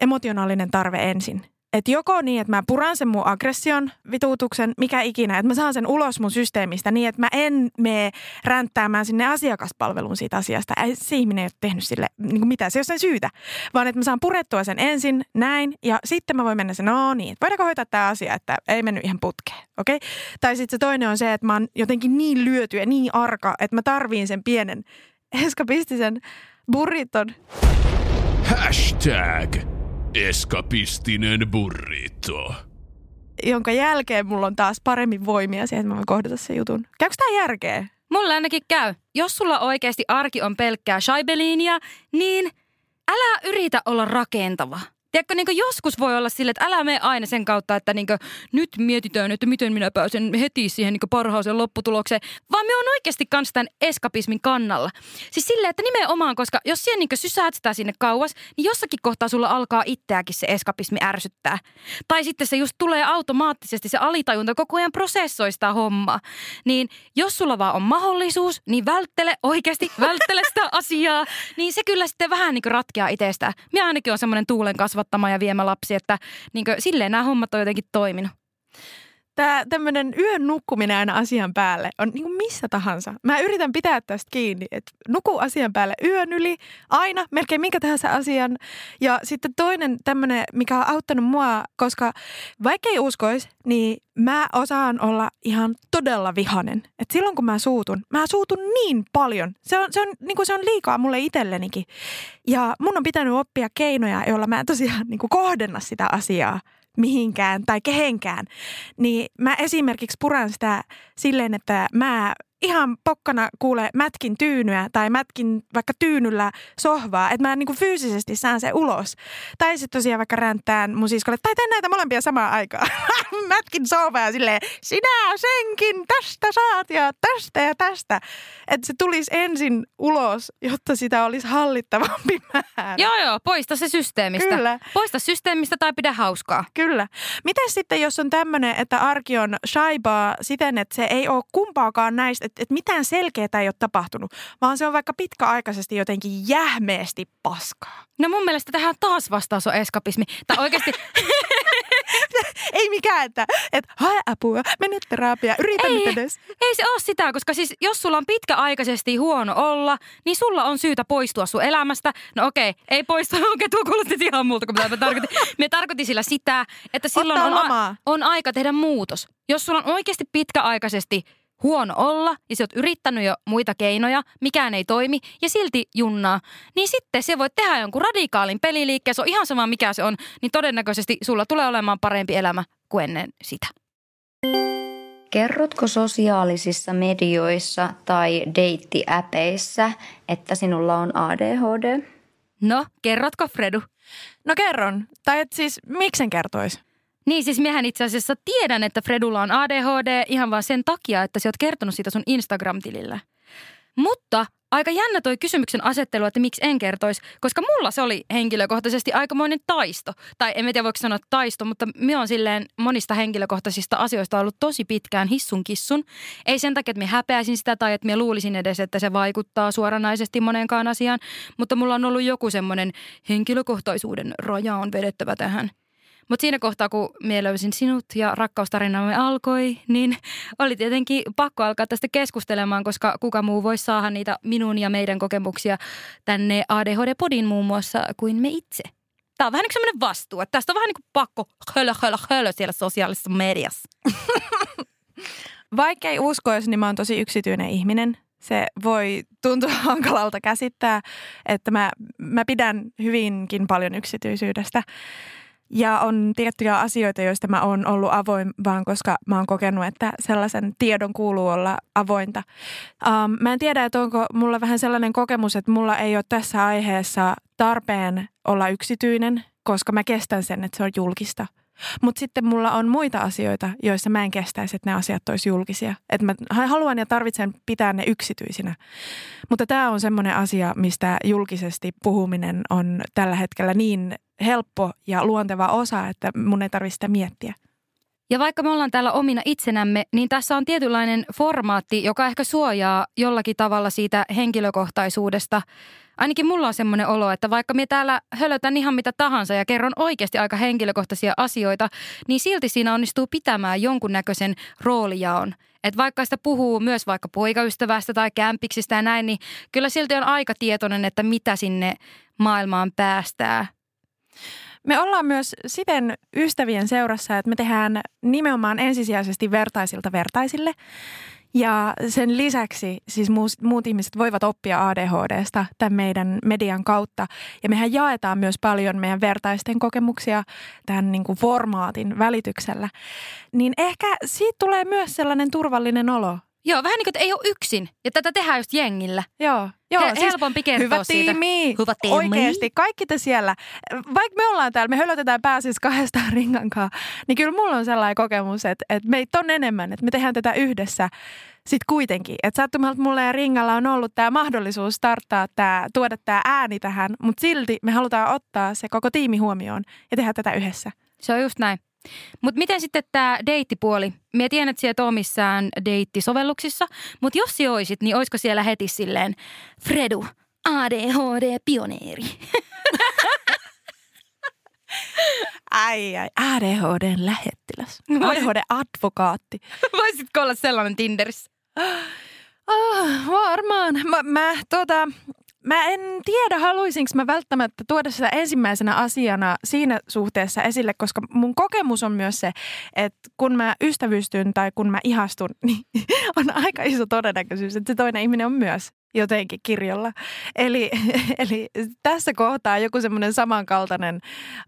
emotionaalinen tarve ensin. Että joko niin, että mä puran sen mun aggression, vituutuksen, mikä ikinä, että mä saan sen ulos mun systeemistä niin, että mä en mene ränttäämään sinne asiakaspalveluun siitä asiasta. Ei, se ihminen ei ole tehnyt sille niin kuin mitään, se ei ole sen syytä, vaan että mä saan purettua sen ensin, näin, ja sitten mä voin mennä sen, no niin, voidaanko hoitaa tämä asia, että ei mennyt ihan putkeen, okei? Okay? Tai sitten se toinen on se, että mä oon jotenkin niin lyöty ja niin arka, että mä tarviin sen pienen eskapistisen burriton. Hashtag Eskapistinen burrito. Jonka jälkeen mulla on taas paremmin voimia siihen, että mä voin kohdata sen jutun. Käykö tää järkeä? Mulla ainakin käy. Jos sulla oikeasti arki on pelkkää shaibeliinia, niin älä yritä olla rakentava. Tiedätkö, niin joskus voi olla sille, että älä mene aina sen kautta, että niin nyt mietitään, että miten minä pääsen heti siihen niin parhaaseen lopputulokseen, vaan me on oikeasti kanssa tämän eskapismin kannalla. Siis silleen, että nimenomaan, koska jos siihen niin sysäät sitä sinne kauas, niin jossakin kohtaa sulla alkaa itseäkin se eskapismi ärsyttää. Tai sitten se just tulee automaattisesti, se alitajunta koko ajan prosessoi sitä hommaa. Niin jos sulla vaan on mahdollisuus, niin välttele oikeasti, välttele sitä asiaa, niin se kyllä sitten vähän niin ratkeaa itsestään. Minä ainakin on semmoinen tuulen kasvat kasvattama ja viemä lapsi, että niin kuin, silleen nämä hommat on jotenkin toiminut. Tämä tämmöinen yön nukkuminen aina asian päälle on niin kuin missä tahansa. Mä yritän pitää tästä kiinni, että nuku asian päälle yön yli, aina, melkein minkä tahansa asian. Ja sitten toinen tämmöinen, mikä on auttanut mua, koska vaikka ei uskoisi, niin mä osaan olla ihan todella vihanen. Et silloin kun mä suutun, mä suutun niin paljon. Se on, se on, niin kuin se on liikaa mulle itsellenikin. Ja mun on pitänyt oppia keinoja, joilla mä tosiaan niin kuin kohdenna sitä asiaa mihinkään tai kehenkään, niin mä esimerkiksi puran sitä silleen, että mä ihan pokkana kuule mätkin tyynyä tai mätkin vaikka tyynyllä sohvaa, että mä niin kuin fyysisesti saan se ulos. Tai sitten tosiaan vaikka ränttään mun siskolle, tai teen näitä molempia samaan aikaan. mätkin sohvaa ja silleen, sinä senkin, tästä saat ja tästä ja tästä. Että se tulisi ensin ulos, jotta sitä olisi hallittavampi määrä. Joo joo, poista se systeemistä. Kyllä. Poista systeemistä tai pidä hauskaa. Kyllä. Miten sitten, jos on tämmöinen, että arki on shaibaa siten, että se ei ole kumpaakaan näistä että, että mitään selkeää ei ole tapahtunut, vaan se on vaikka pitkäaikaisesti jotenkin jähmeesti paskaa. No mun mielestä tähän taas vastaus on eskapismi. Tai oikeasti... Ei mikään, että, että hae apua, mene terapia, yritä Ei. nyt edes. Ei se ole sitä, koska siis jos sulla on pitkäaikaisesti huono olla, niin sulla on syytä poistua sun elämästä. No okei, ei poistua, okei tuo kuulosti ihan muulta kuin mitä mä tarkoitin. Me tarkoitin sillä sitä, että silloin Ottaa on, lomaa. on aika tehdä muutos. Jos sulla on oikeasti pitkäaikaisesti huono olla ja sä oot yrittänyt jo muita keinoja, mikään ei toimi ja silti junnaa, niin sitten se voit tehdä jonkun radikaalin peliliikkeen, se on ihan sama mikä se on, niin todennäköisesti sulla tulee olemaan parempi elämä kuin ennen sitä. Kerrotko sosiaalisissa medioissa tai deittiäpeissä, että sinulla on ADHD? No, kerrotko Fredu? No kerron. Tai et siis, miksen kertois? Niin siis mehän itse asiassa tiedän, että Fredulla on ADHD ihan vaan sen takia, että sä oot kertonut siitä sun Instagram-tilillä. Mutta aika jännä toi kysymyksen asettelu, että miksi en kertoisi, koska mulla se oli henkilökohtaisesti aikamoinen taisto. Tai en tiedä voiko sanoa taisto, mutta me on silleen monista henkilökohtaisista asioista ollut tosi pitkään hissun kissun. Ei sen takia, että me häpeäisin sitä tai että me luulisin edes, että se vaikuttaa suoranaisesti moneenkaan asiaan, mutta mulla on ollut joku semmoinen henkilökohtaisuuden raja on vedettävä tähän. Mutta siinä kohtaa, kun mie löysin sinut ja rakkaustarinamme alkoi, niin oli tietenkin pakko alkaa tästä keskustelemaan, koska kuka muu voisi saada niitä minun ja meidän kokemuksia tänne ADHD-podin muun muassa kuin me itse. Tämä on vähän niin semmoinen vastuu, että tästä on vähän niin kuin pakko hölö, hölö, hölö siellä sosiaalisessa mediassa. Vaikka ei uskoisi, niin mä oon tosi yksityinen ihminen. Se voi tuntua hankalalta käsittää, että mä, mä pidän hyvinkin paljon yksityisyydestä. Ja on tiettyjä asioita, joista mä oon ollut avoin vaan, koska mä oon kokenut, että sellaisen tiedon kuuluu olla avointa. Um, mä en tiedä, että onko mulla vähän sellainen kokemus, että mulla ei ole tässä aiheessa tarpeen olla yksityinen, koska mä kestän sen, että se on julkista. Mutta sitten mulla on muita asioita, joissa mä en kestäisi, että ne asiat olisi julkisia. Että mä haluan ja tarvitsen pitää ne yksityisinä. Mutta tämä on semmoinen asia, mistä julkisesti puhuminen on tällä hetkellä niin helppo ja luonteva osa, että mun ei tarvitse sitä miettiä. Ja vaikka me ollaan täällä omina itsenämme, niin tässä on tietynlainen formaatti, joka ehkä suojaa jollakin tavalla siitä henkilökohtaisuudesta. Ainakin mulla on semmoinen olo, että vaikka me täällä hölötän ihan mitä tahansa ja kerron oikeasti aika henkilökohtaisia asioita, niin silti siinä onnistuu pitämään jonkunnäköisen roolijaon. Että vaikka sitä puhuu myös vaikka poikaystävästä tai kämpiksistä ja näin, niin kyllä silti on aika tietoinen, että mitä sinne maailmaan päästää. Me ollaan myös siten ystävien seurassa, että me tehdään nimenomaan ensisijaisesti vertaisilta vertaisille. Ja sen lisäksi siis muut ihmiset voivat oppia ADHDsta tämän meidän median kautta. Ja mehän jaetaan myös paljon meidän vertaisten kokemuksia tämän niin kuin formaatin välityksellä. Niin ehkä siitä tulee myös sellainen turvallinen olo. Joo, vähän niin kuin, että ei ole yksin. Ja tätä tehdään just jengillä. Joo. Joo, He- helpompi kertoa hyvä siitä. Tiimi. Hyvä tiimi. Oikeasti, kaikki te siellä. Vaikka me ollaan täällä, me hölötetään pääsis kahdestaan ringankaan, niin kyllä mulla on sellainen kokemus, että, että meitä on enemmän, että me tehdään tätä yhdessä. Sitten kuitenkin, että sattumalta mulla ja Ringalla on ollut tämä mahdollisuus starttaa tämä, tuoda tämä ääni tähän, mutta silti me halutaan ottaa se koko tiimi huomioon ja tehdä tätä yhdessä. Se on just näin. Mutta miten sitten tämä deittipuoli? Mä tiedän, että sieltä on missään deittisovelluksissa, mutta jos se oisit, niin olisiko siellä heti silleen Fredu, ADHD-pioneeri? Ai ai, ADHDn lähettiläs. ADHD-advokaatti. Voisitko olla sellainen Tinderissä? Ah, varmaan. Mä, mä, tota, mä en tiedä, haluaisinko mä välttämättä tuoda sitä ensimmäisenä asiana siinä suhteessa esille, koska mun kokemus on myös se, että kun mä ystävystyn tai kun mä ihastun, niin on aika iso todennäköisyys, että se toinen ihminen on myös jotenkin kirjolla. Eli, eli tässä kohtaa joku semmoinen samankaltainen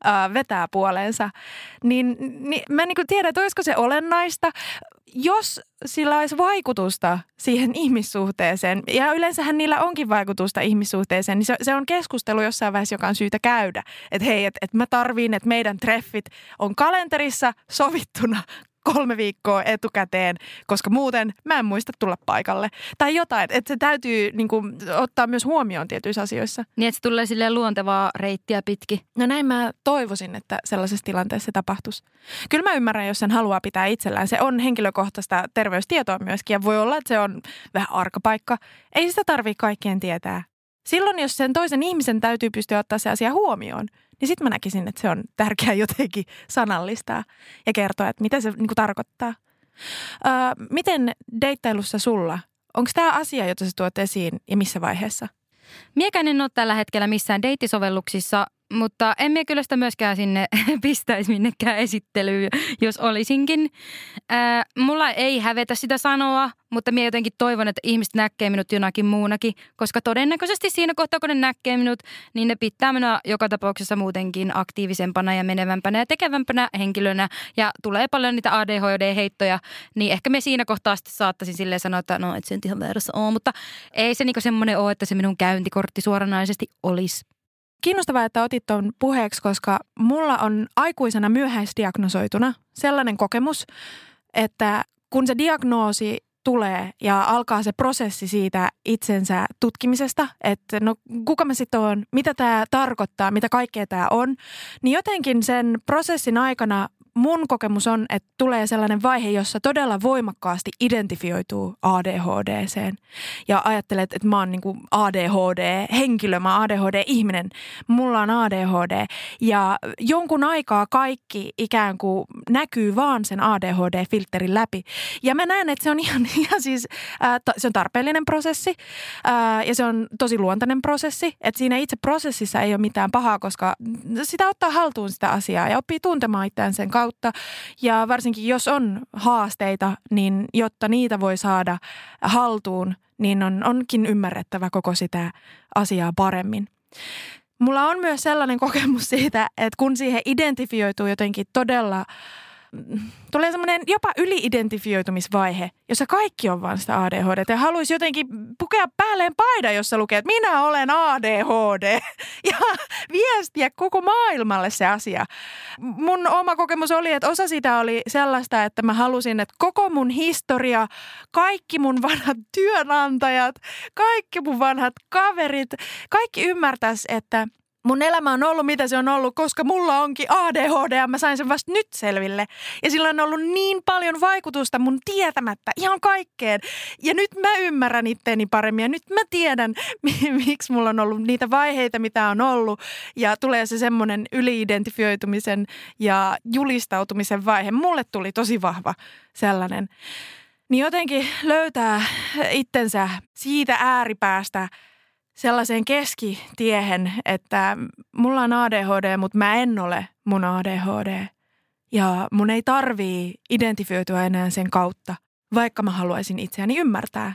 äh, vetää puoleensa. Niin, niin mä en niin tiedä, että olisiko se olennaista, jos sillä olisi vaikutusta siihen ihmissuhteeseen, ja yleensähän niillä onkin vaikutusta ihmissuhteeseen, niin se, se on keskustelu jossain vaiheessa, joka on syytä käydä. Että hei, että et mä tarviin, että meidän treffit on kalenterissa sovittuna kolme viikkoa etukäteen, koska muuten mä en muista tulla paikalle. Tai jotain, että se täytyy niin kuin, ottaa myös huomioon tietyissä asioissa. Niin, että se tulee silleen luontevaa reittiä pitki. No näin mä toivoisin, että sellaisessa tilanteessa se tapahtuisi. Kyllä mä ymmärrän, jos sen haluaa pitää itsellään. Se on henkilökohtaista terveystietoa myöskin ja voi olla, että se on vähän arkapaikka. Ei sitä tarvitse kaikkien tietää. Silloin, jos sen toisen ihmisen täytyy pystyä ottaa se asia huomioon, niin sitten mä näkisin, että se on tärkeää jotenkin sanallistaa ja kertoa, että mitä se niin kuin tarkoittaa. Öö, miten deittailussa sulla? Onko tämä asia, jota sä tuot esiin ja missä vaiheessa? Miekään en ole tällä hetkellä missään deittisovelluksissa, mutta en mie kyllä sitä myöskään sinne pistäisi minnekään esittelyyn, jos olisinkin. Ää, mulla ei hävetä sitä sanoa, mutta minä jotenkin toivon, että ihmiset näkee minut jonakin muunakin, koska todennäköisesti siinä kohtaa, kun ne näkee minut, niin ne pitää minua joka tapauksessa muutenkin aktiivisempana ja menevämpänä ja tekevämpänä henkilönä ja tulee paljon niitä ADHD-heittoja, niin ehkä me siinä kohtaa sitten saattaisin silleen sanoa, että no, et se nyt ihan väärässä ole, mutta ei se niinku semmoinen ole, että se minun käyntikortti suoranaisesti olisi. Kiinnostavaa, että otit tuon puheeksi, koska mulla on aikuisena myöhäisdiagnosoituna sellainen kokemus, että kun se diagnoosi tulee ja alkaa se prosessi siitä itsensä tutkimisesta, että no kuka mä sitten on, mitä tämä tarkoittaa, mitä kaikkea tämä on, niin jotenkin sen prosessin aikana mun kokemus on, että tulee sellainen vaihe, jossa todella voimakkaasti identifioituu ADHDseen. Ja ajattelet, että mä oon niin ADHD-henkilö, mä oon ADHD-ihminen, mulla on ADHD. Ja jonkun aikaa kaikki ikään kuin näkyy vaan sen ADHD-filterin läpi. Ja mä näen, että se on ihan, ihan siis, äh, se on tarpeellinen prosessi äh, ja se on tosi luontainen prosessi. Että siinä itse prosessissa ei ole mitään pahaa, koska sitä ottaa haltuun sitä asiaa ja oppii tuntemaan itseään sen kautta kautta. Ja varsinkin jos on haasteita, niin jotta niitä voi saada haltuun, niin on, onkin ymmärrettävä koko sitä asiaa paremmin. Mulla on myös sellainen kokemus siitä, että kun siihen identifioituu jotenkin todella – tulee semmoinen jopa yliidentifioitumisvaihe, jossa kaikki on vaan sitä ADHD. Ja haluaisi jotenkin pukea päälleen paida, jossa lukee, että minä olen ADHD. Ja viestiä koko maailmalle se asia. Mun oma kokemus oli, että osa sitä oli sellaista, että mä halusin, että koko mun historia, kaikki mun vanhat työnantajat, kaikki mun vanhat kaverit, kaikki ymmärtäisi, että – mun elämä on ollut mitä se on ollut, koska mulla onkin ADHD ja mä sain sen vasta nyt selville. Ja sillä on ollut niin paljon vaikutusta mun tietämättä ihan kaikkeen. Ja nyt mä ymmärrän itteeni paremmin ja nyt mä tiedän, miksi mulla on ollut niitä vaiheita, mitä on ollut. Ja tulee se semmoinen yliidentifioitumisen ja julistautumisen vaihe. Mulle tuli tosi vahva sellainen. Niin jotenkin löytää itsensä siitä ääripäästä – sellaiseen keskitiehen, että mulla on ADHD, mutta mä en ole mun ADHD. Ja mun ei tarvii identifioitua enää sen kautta, vaikka mä haluaisin itseäni ymmärtää.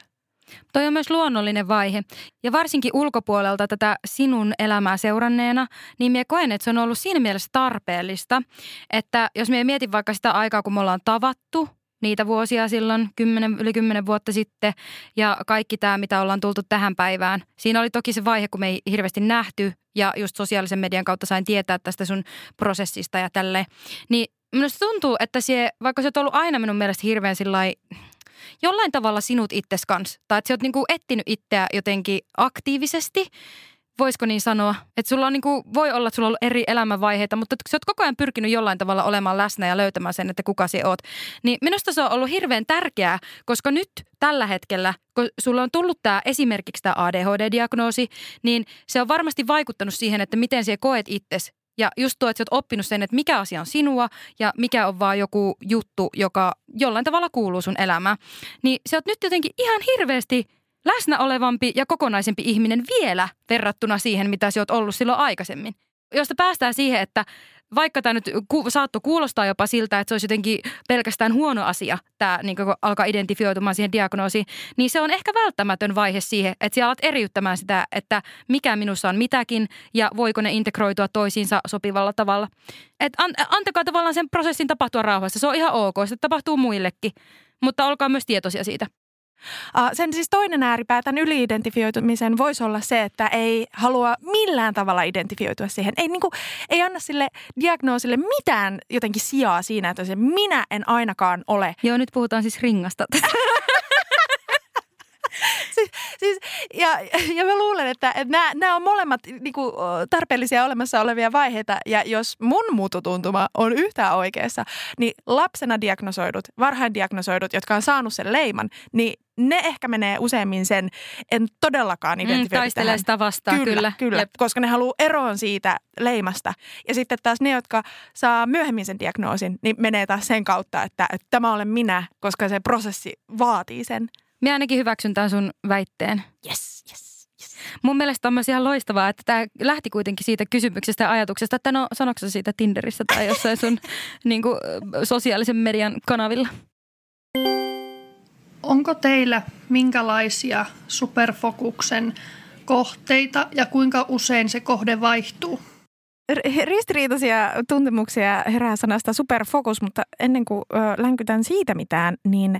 Toi on myös luonnollinen vaihe. Ja varsinkin ulkopuolelta tätä sinun elämää seuranneena, niin minä koen, että se on ollut siinä mielessä tarpeellista, että jos me mietin vaikka sitä aikaa, kun me ollaan tavattu – niitä vuosia silloin, kymmenen, yli kymmenen vuotta sitten ja kaikki tämä, mitä ollaan tultu tähän päivään. Siinä oli toki se vaihe, kun me ei hirveästi nähty ja just sosiaalisen median kautta sain tietää tästä sun prosessista ja tälle. Niin minusta tuntuu, että se, vaikka se on ollut aina minun mielestä hirveän sillai, jollain tavalla sinut itses kanssa, tai että sä oot niinku etsinyt itseä jotenkin aktiivisesti, voisiko niin sanoa, että sulla on niin kuin, voi olla, että sulla on ollut eri elämänvaiheita, mutta sä oot koko ajan pyrkinyt jollain tavalla olemaan läsnä ja löytämään sen, että kuka se oot. Niin minusta se on ollut hirveän tärkeää, koska nyt tällä hetkellä, kun sulla on tullut tämä esimerkiksi tämä ADHD-diagnoosi, niin se on varmasti vaikuttanut siihen, että miten sä koet itsesi ja just tuo, että sä oot oppinut sen, että mikä asia on sinua ja mikä on vaan joku juttu, joka jollain tavalla kuuluu sun elämään. Niin sä oot nyt jotenkin ihan hirveästi läsnä olevampi ja kokonaisempi ihminen vielä verrattuna siihen, mitä sä oot ollut silloin aikaisemmin. Josta päästään siihen, että vaikka tämä nyt ku, saattoi kuulostaa jopa siltä, että se olisi jotenkin pelkästään huono asia, tämä niin alkaa identifioitumaan siihen diagnoosiin, niin se on ehkä välttämätön vaihe siihen, että siellä alat eriyttämään sitä, että mikä minussa on mitäkin ja voiko ne integroitua toisiinsa sopivalla tavalla. Et an, antakaa tavallaan sen prosessin tapahtua rauhassa, se on ihan ok, se tapahtuu muillekin, mutta olkaa myös tietoisia siitä. Sen siis toinen ääripää tämän yliidentifioitumisen voisi olla se, että ei halua millään tavalla identifioitua siihen. Ei, niin kuin, ei anna sille diagnoosille mitään jotenkin sijaa siinä, että se minä en ainakaan ole. Joo, nyt puhutaan siis ringasta. siis, siis, ja, ja mä luulen, että, että nämä, nämä on molemmat niin kuin, tarpeellisia olemassa olevia vaiheita. Ja jos mun muututuntuma on yhtään oikeassa, niin lapsena diagnosoidut, varhain diagnosoidut, jotka on saanut sen leiman, niin ne ehkä menee useammin sen, en todellakaan Mm, identifioitu taistelee sitä vastaan, Kyllä, kyllä. kyllä Jep. koska ne haluaa eroon siitä leimasta. Ja sitten taas ne, jotka saa myöhemmin sen diagnoosin, niin menee taas sen kautta, että, että tämä olen minä, koska se prosessi vaatii sen. Minä ainakin hyväksyn tämän sun väitteen. Yes, yes. Mun mielestä on myös ihan loistavaa, että tämä lähti kuitenkin siitä kysymyksestä ja ajatuksesta, että no sanoiko sä siitä Tinderissä tai jossain sun niin kuin, sosiaalisen median kanavilla. Onko teillä minkälaisia superfokuksen kohteita ja kuinka usein se kohde vaihtuu? Ristiriitaisia tuntemuksia herää sanasta superfokus, mutta ennen kuin länkytän siitä mitään, niin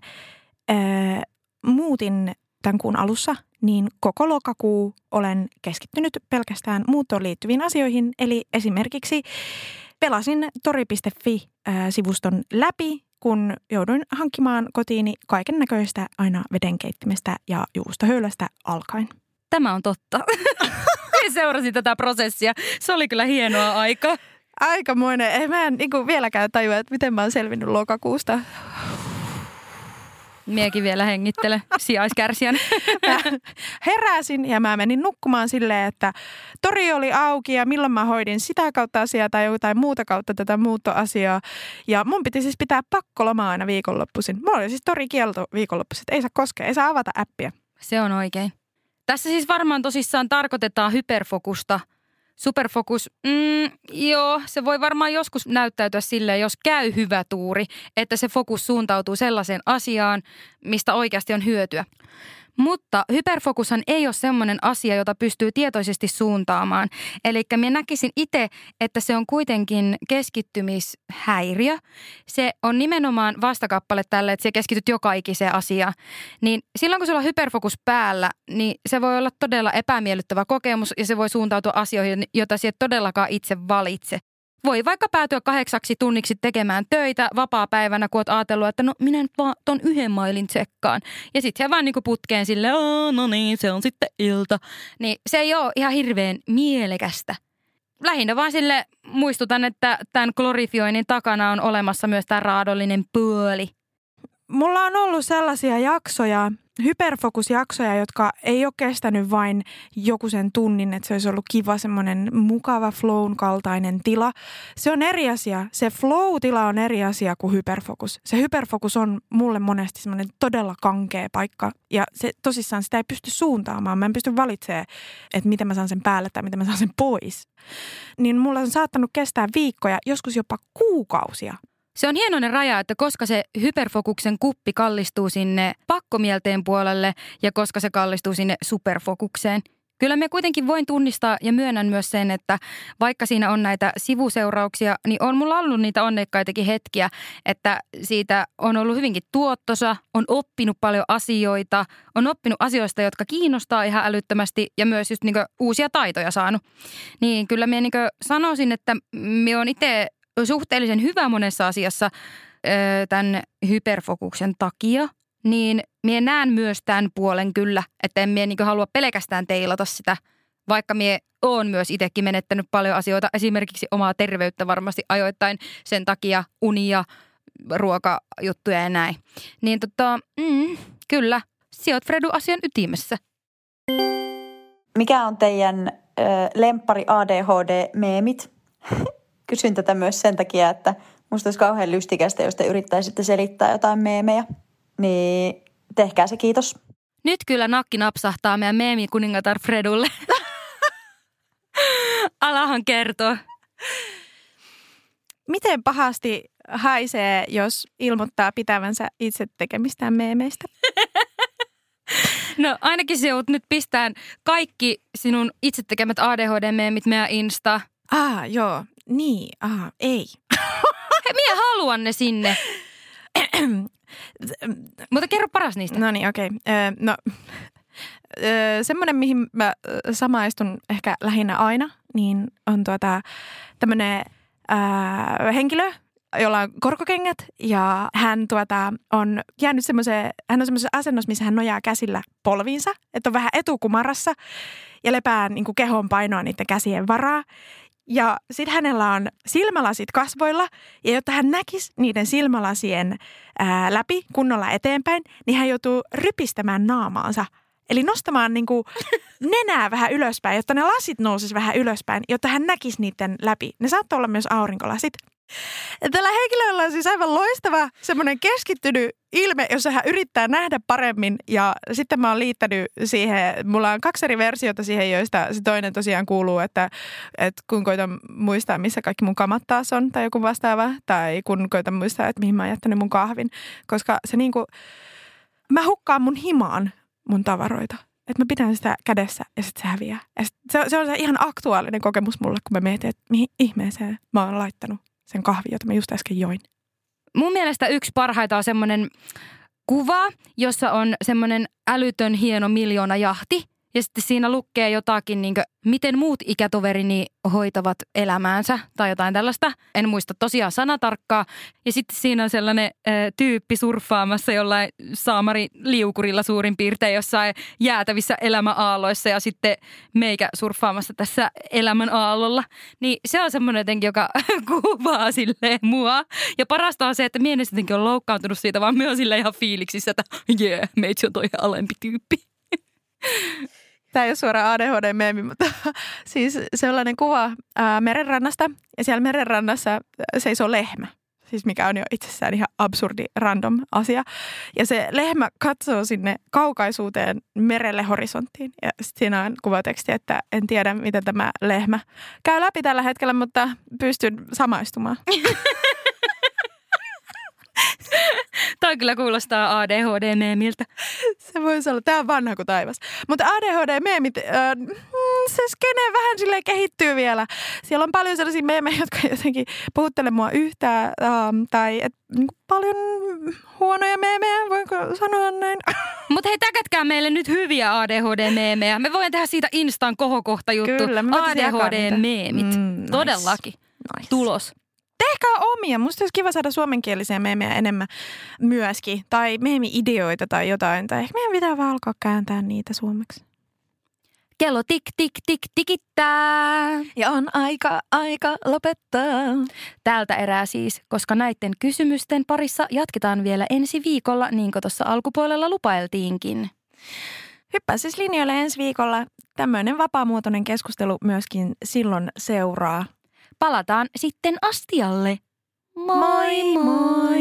muutin tämän kuun alussa, niin koko lokakuu olen keskittynyt pelkästään muuttoon liittyviin asioihin. Eli esimerkiksi pelasin tori.fi-sivuston läpi, kun jouduin hankkimaan kotiini kaiken näköistä aina vedenkeittimestä ja juustohöylästä alkaen. Tämä on totta. Seurasin tätä prosessia. Se oli kyllä hienoa aikaa. Aikamoinen. Eh, Mä en niin vieläkään tajua, että miten mä oon selvinnyt lokakuusta. Miekin vielä hengittele sijaiskärsijän. Mä heräsin ja mä menin nukkumaan silleen, että tori oli auki ja milloin mä hoidin sitä kautta asiaa tai jotain muuta kautta tätä muuttoasiaa. Ja mun piti siis pitää pakkolomaa aina viikonloppuisin. Mulla oli siis tori kielto viikonloppuisin, ei saa koskea, ei saa avata appia. Se on oikein. Tässä siis varmaan tosissaan tarkoitetaan hyperfokusta. Superfokus, mm, joo, se voi varmaan joskus näyttäytyä silleen, jos käy hyvä tuuri, että se fokus suuntautuu sellaiseen asiaan, mistä oikeasti on hyötyä. Mutta hyperfokushan ei ole semmoinen asia, jota pystyy tietoisesti suuntaamaan. Eli minä näkisin itse, että se on kuitenkin keskittymishäiriö. Se on nimenomaan vastakappale tälle, että sä keskityt joka ikiseen asiaan. Niin silloin kun sulla on hyperfokus päällä, niin se voi olla todella epämiellyttävä kokemus ja se voi suuntautua asioihin, joita et todellakaan itse valitse. Voi vaikka päätyä kahdeksaksi tunniksi tekemään töitä vapaa-päivänä, kun oot ajatellut, että no minä nyt vaan ton yhden mailin tsekkaan. Ja sitten he vaan niinku putkeen sille, no niin, se on sitten ilta. Niin se ei ole ihan hirveän mielekästä. Lähinnä vaan sille muistutan, että tämän glorifioinnin takana on olemassa myös tämä raadollinen puoli. Mulla on ollut sellaisia jaksoja, hyperfokusjaksoja, jotka ei ole kestänyt vain joku sen tunnin, että se olisi ollut kiva semmoinen mukava flown kaltainen tila. Se on eri asia. Se flow-tila on eri asia kuin hyperfokus. Se hyperfokus on mulle monesti semmoinen todella kankea paikka ja se tosissaan sitä ei pysty suuntaamaan. Mä en pysty valitsemaan, että miten mä saan sen päälle tai miten mä saan sen pois. Niin mulla on saattanut kestää viikkoja, joskus jopa kuukausia Se on hienoinen raja, että koska se hyperfokuksen kuppi kallistuu sinne pakkomielteen puolelle ja koska se kallistuu sinne superfokukseen. Kyllä me kuitenkin voin tunnistaa ja myönnän myös sen, että vaikka siinä on näitä sivuseurauksia, niin on mulla ollut niitä onnekkaitakin hetkiä, että siitä on ollut hyvinkin tuottosa, on oppinut paljon asioita, on oppinut asioista, jotka kiinnostaa ihan älyttömästi ja myös just niin uusia taitoja saanut. Niin kyllä minä niin sanoisin, että minä olen itse suhteellisen hyvä monessa asiassa tämän hyperfokuksen takia, niin minä näen myös tämän puolen kyllä, että en minä niin halua pelkästään teilata sitä, vaikka minä olen myös itsekin menettänyt paljon asioita, esimerkiksi omaa terveyttä varmasti ajoittain sen takia unia, ruokajuttuja ja näin. Niin tota, mm, kyllä, sijoit Fredu asian ytimessä. Mikä on teidän ö, lemppari ADHD-meemit? Kysyn tätä myös sen takia, että musta olisi kauhean lystikästä, jos te yrittäisitte selittää jotain meemejä. Niin tehkää se, kiitos. Nyt kyllä nakki napsahtaa meidän meemikuningatar Fredulle. Alahan kertoo. Miten pahasti haisee, jos ilmoittaa pitävänsä itse tekemistään meemeistä? No ainakin se joudut nyt pistään kaikki sinun itse tekemät ADHD-meemit meidän Insta. Ah, joo. Niin, ah, ei. Minä haluan ne sinne. Mutta kerro paras niistä. No niin, okei. Okay. No, semmoinen, mihin mä samaistun ehkä lähinnä aina, niin on tuota tämmöinen henkilö, jolla on korkokengät ja hän tuota, on jäänyt semmoiseen, hän on semmoisessa asennossa, missä hän nojaa käsillä polviinsa, että on vähän etukumarassa ja lepää niin kuin kehon painoa niiden käsien varaa. Ja sitten hänellä on silmälasit kasvoilla ja jotta hän näkisi niiden silmälasien ää, läpi kunnolla eteenpäin, niin hän joutuu rypistämään naamaansa. Eli nostamaan niin kuin nenää vähän ylöspäin, jotta ne lasit nousisi vähän ylöspäin, jotta hän näkisi niiden läpi. Ne saattoi olla myös aurinkolasit. Tällä henkilöllä on siis aivan loistava semmoinen keskittynyt ilme, jossa hän yrittää nähdä paremmin. Ja sitten mä oon liittänyt siihen, mulla on kaksi eri versiota siihen, joista se toinen tosiaan kuuluu, että, että kun koitan muistaa, missä kaikki mun kamat taas on tai joku vastaava. Tai kun koitan muistaa, että mihin mä oon jättänyt mun kahvin. Koska se niinku, mä hukkaan mun himaan mun tavaroita. Että mä pidän sitä kädessä ja sitten se häviää. Ja sit se, se on se ihan aktuaalinen kokemus mulle, kun mä mietin, että mihin ihmeeseen mä oon laittanut sen kahvin, jota mä just äsken join. Mun mielestä yksi parhaita on semmoinen kuva, jossa on semmoinen älytön hieno miljoona jahti. Ja sitten siinä lukee jotakin, niin kuin, miten muut ikätoverini hoitavat elämäänsä tai jotain tällaista. En muista tosiaan sanatarkkaa. Ja sitten siinä on sellainen ö, tyyppi surffaamassa jollain saamari liukurilla suurin piirtein jossain jäätävissä elämäaalloissa ja sitten meikä surffaamassa tässä elämän aallolla. Niin se on semmoinen jotenkin, joka kuvaa silleen mua. Ja parasta on se, että mie en jotenkin ole loukkaantunut siitä, vaan myös sille ihan fiiliksissä, että jee, yeah, meitsi on toi alempi tyyppi. Tämä ei ole suoraan ADHD-meemi, mutta siis sellainen kuva ää, merenrannasta ja siellä merenrannassa seisoo lehmä. Siis mikä on jo itsessään ihan absurdi random asia. Ja se lehmä katsoo sinne kaukaisuuteen merelle horisonttiin. Ja siinä on kuvateksti, että en tiedä, miten tämä lehmä käy läpi tällä hetkellä, mutta pystyn samaistumaan. Toi kyllä kuulostaa ADHD-meemiltä. Se voisi olla. Tämä on vanha kuin taivas. Mutta ADHD-meemit, äh, se skene vähän sille kehittyy vielä. Siellä on paljon sellaisia meemejä, jotka jotenkin puhuttele mua yhtään. Ähm, tai et, niin paljon huonoja meemejä, voinko sanoa näin? Mutta hei, täkätkää meille nyt hyviä ADHD-meemejä. Me voimme tehdä siitä Instan kohokohta juttu. Kyllä. ADHD-meemit. Mm, nice. Todellakin. Nice. Tulos. Tehkää omia. Musta olisi kiva saada suomenkielisiä meemejä enemmän myöskin. Tai meemi-ideoita tai jotain. Tai ehkä meidän pitää vaan alkaa kääntää niitä suomeksi. Kello tik tik tik tikittää. Ja on aika, aika lopettaa. Tältä erää siis, koska näiden kysymysten parissa jatketaan vielä ensi viikolla, niin kuin tuossa alkupuolella lupailtiinkin. Hyppää siis linjoille ensi viikolla. Tämmöinen vapaamuotoinen keskustelu myöskin silloin seuraa. Palataan sitten astialle. Moi moi! moi.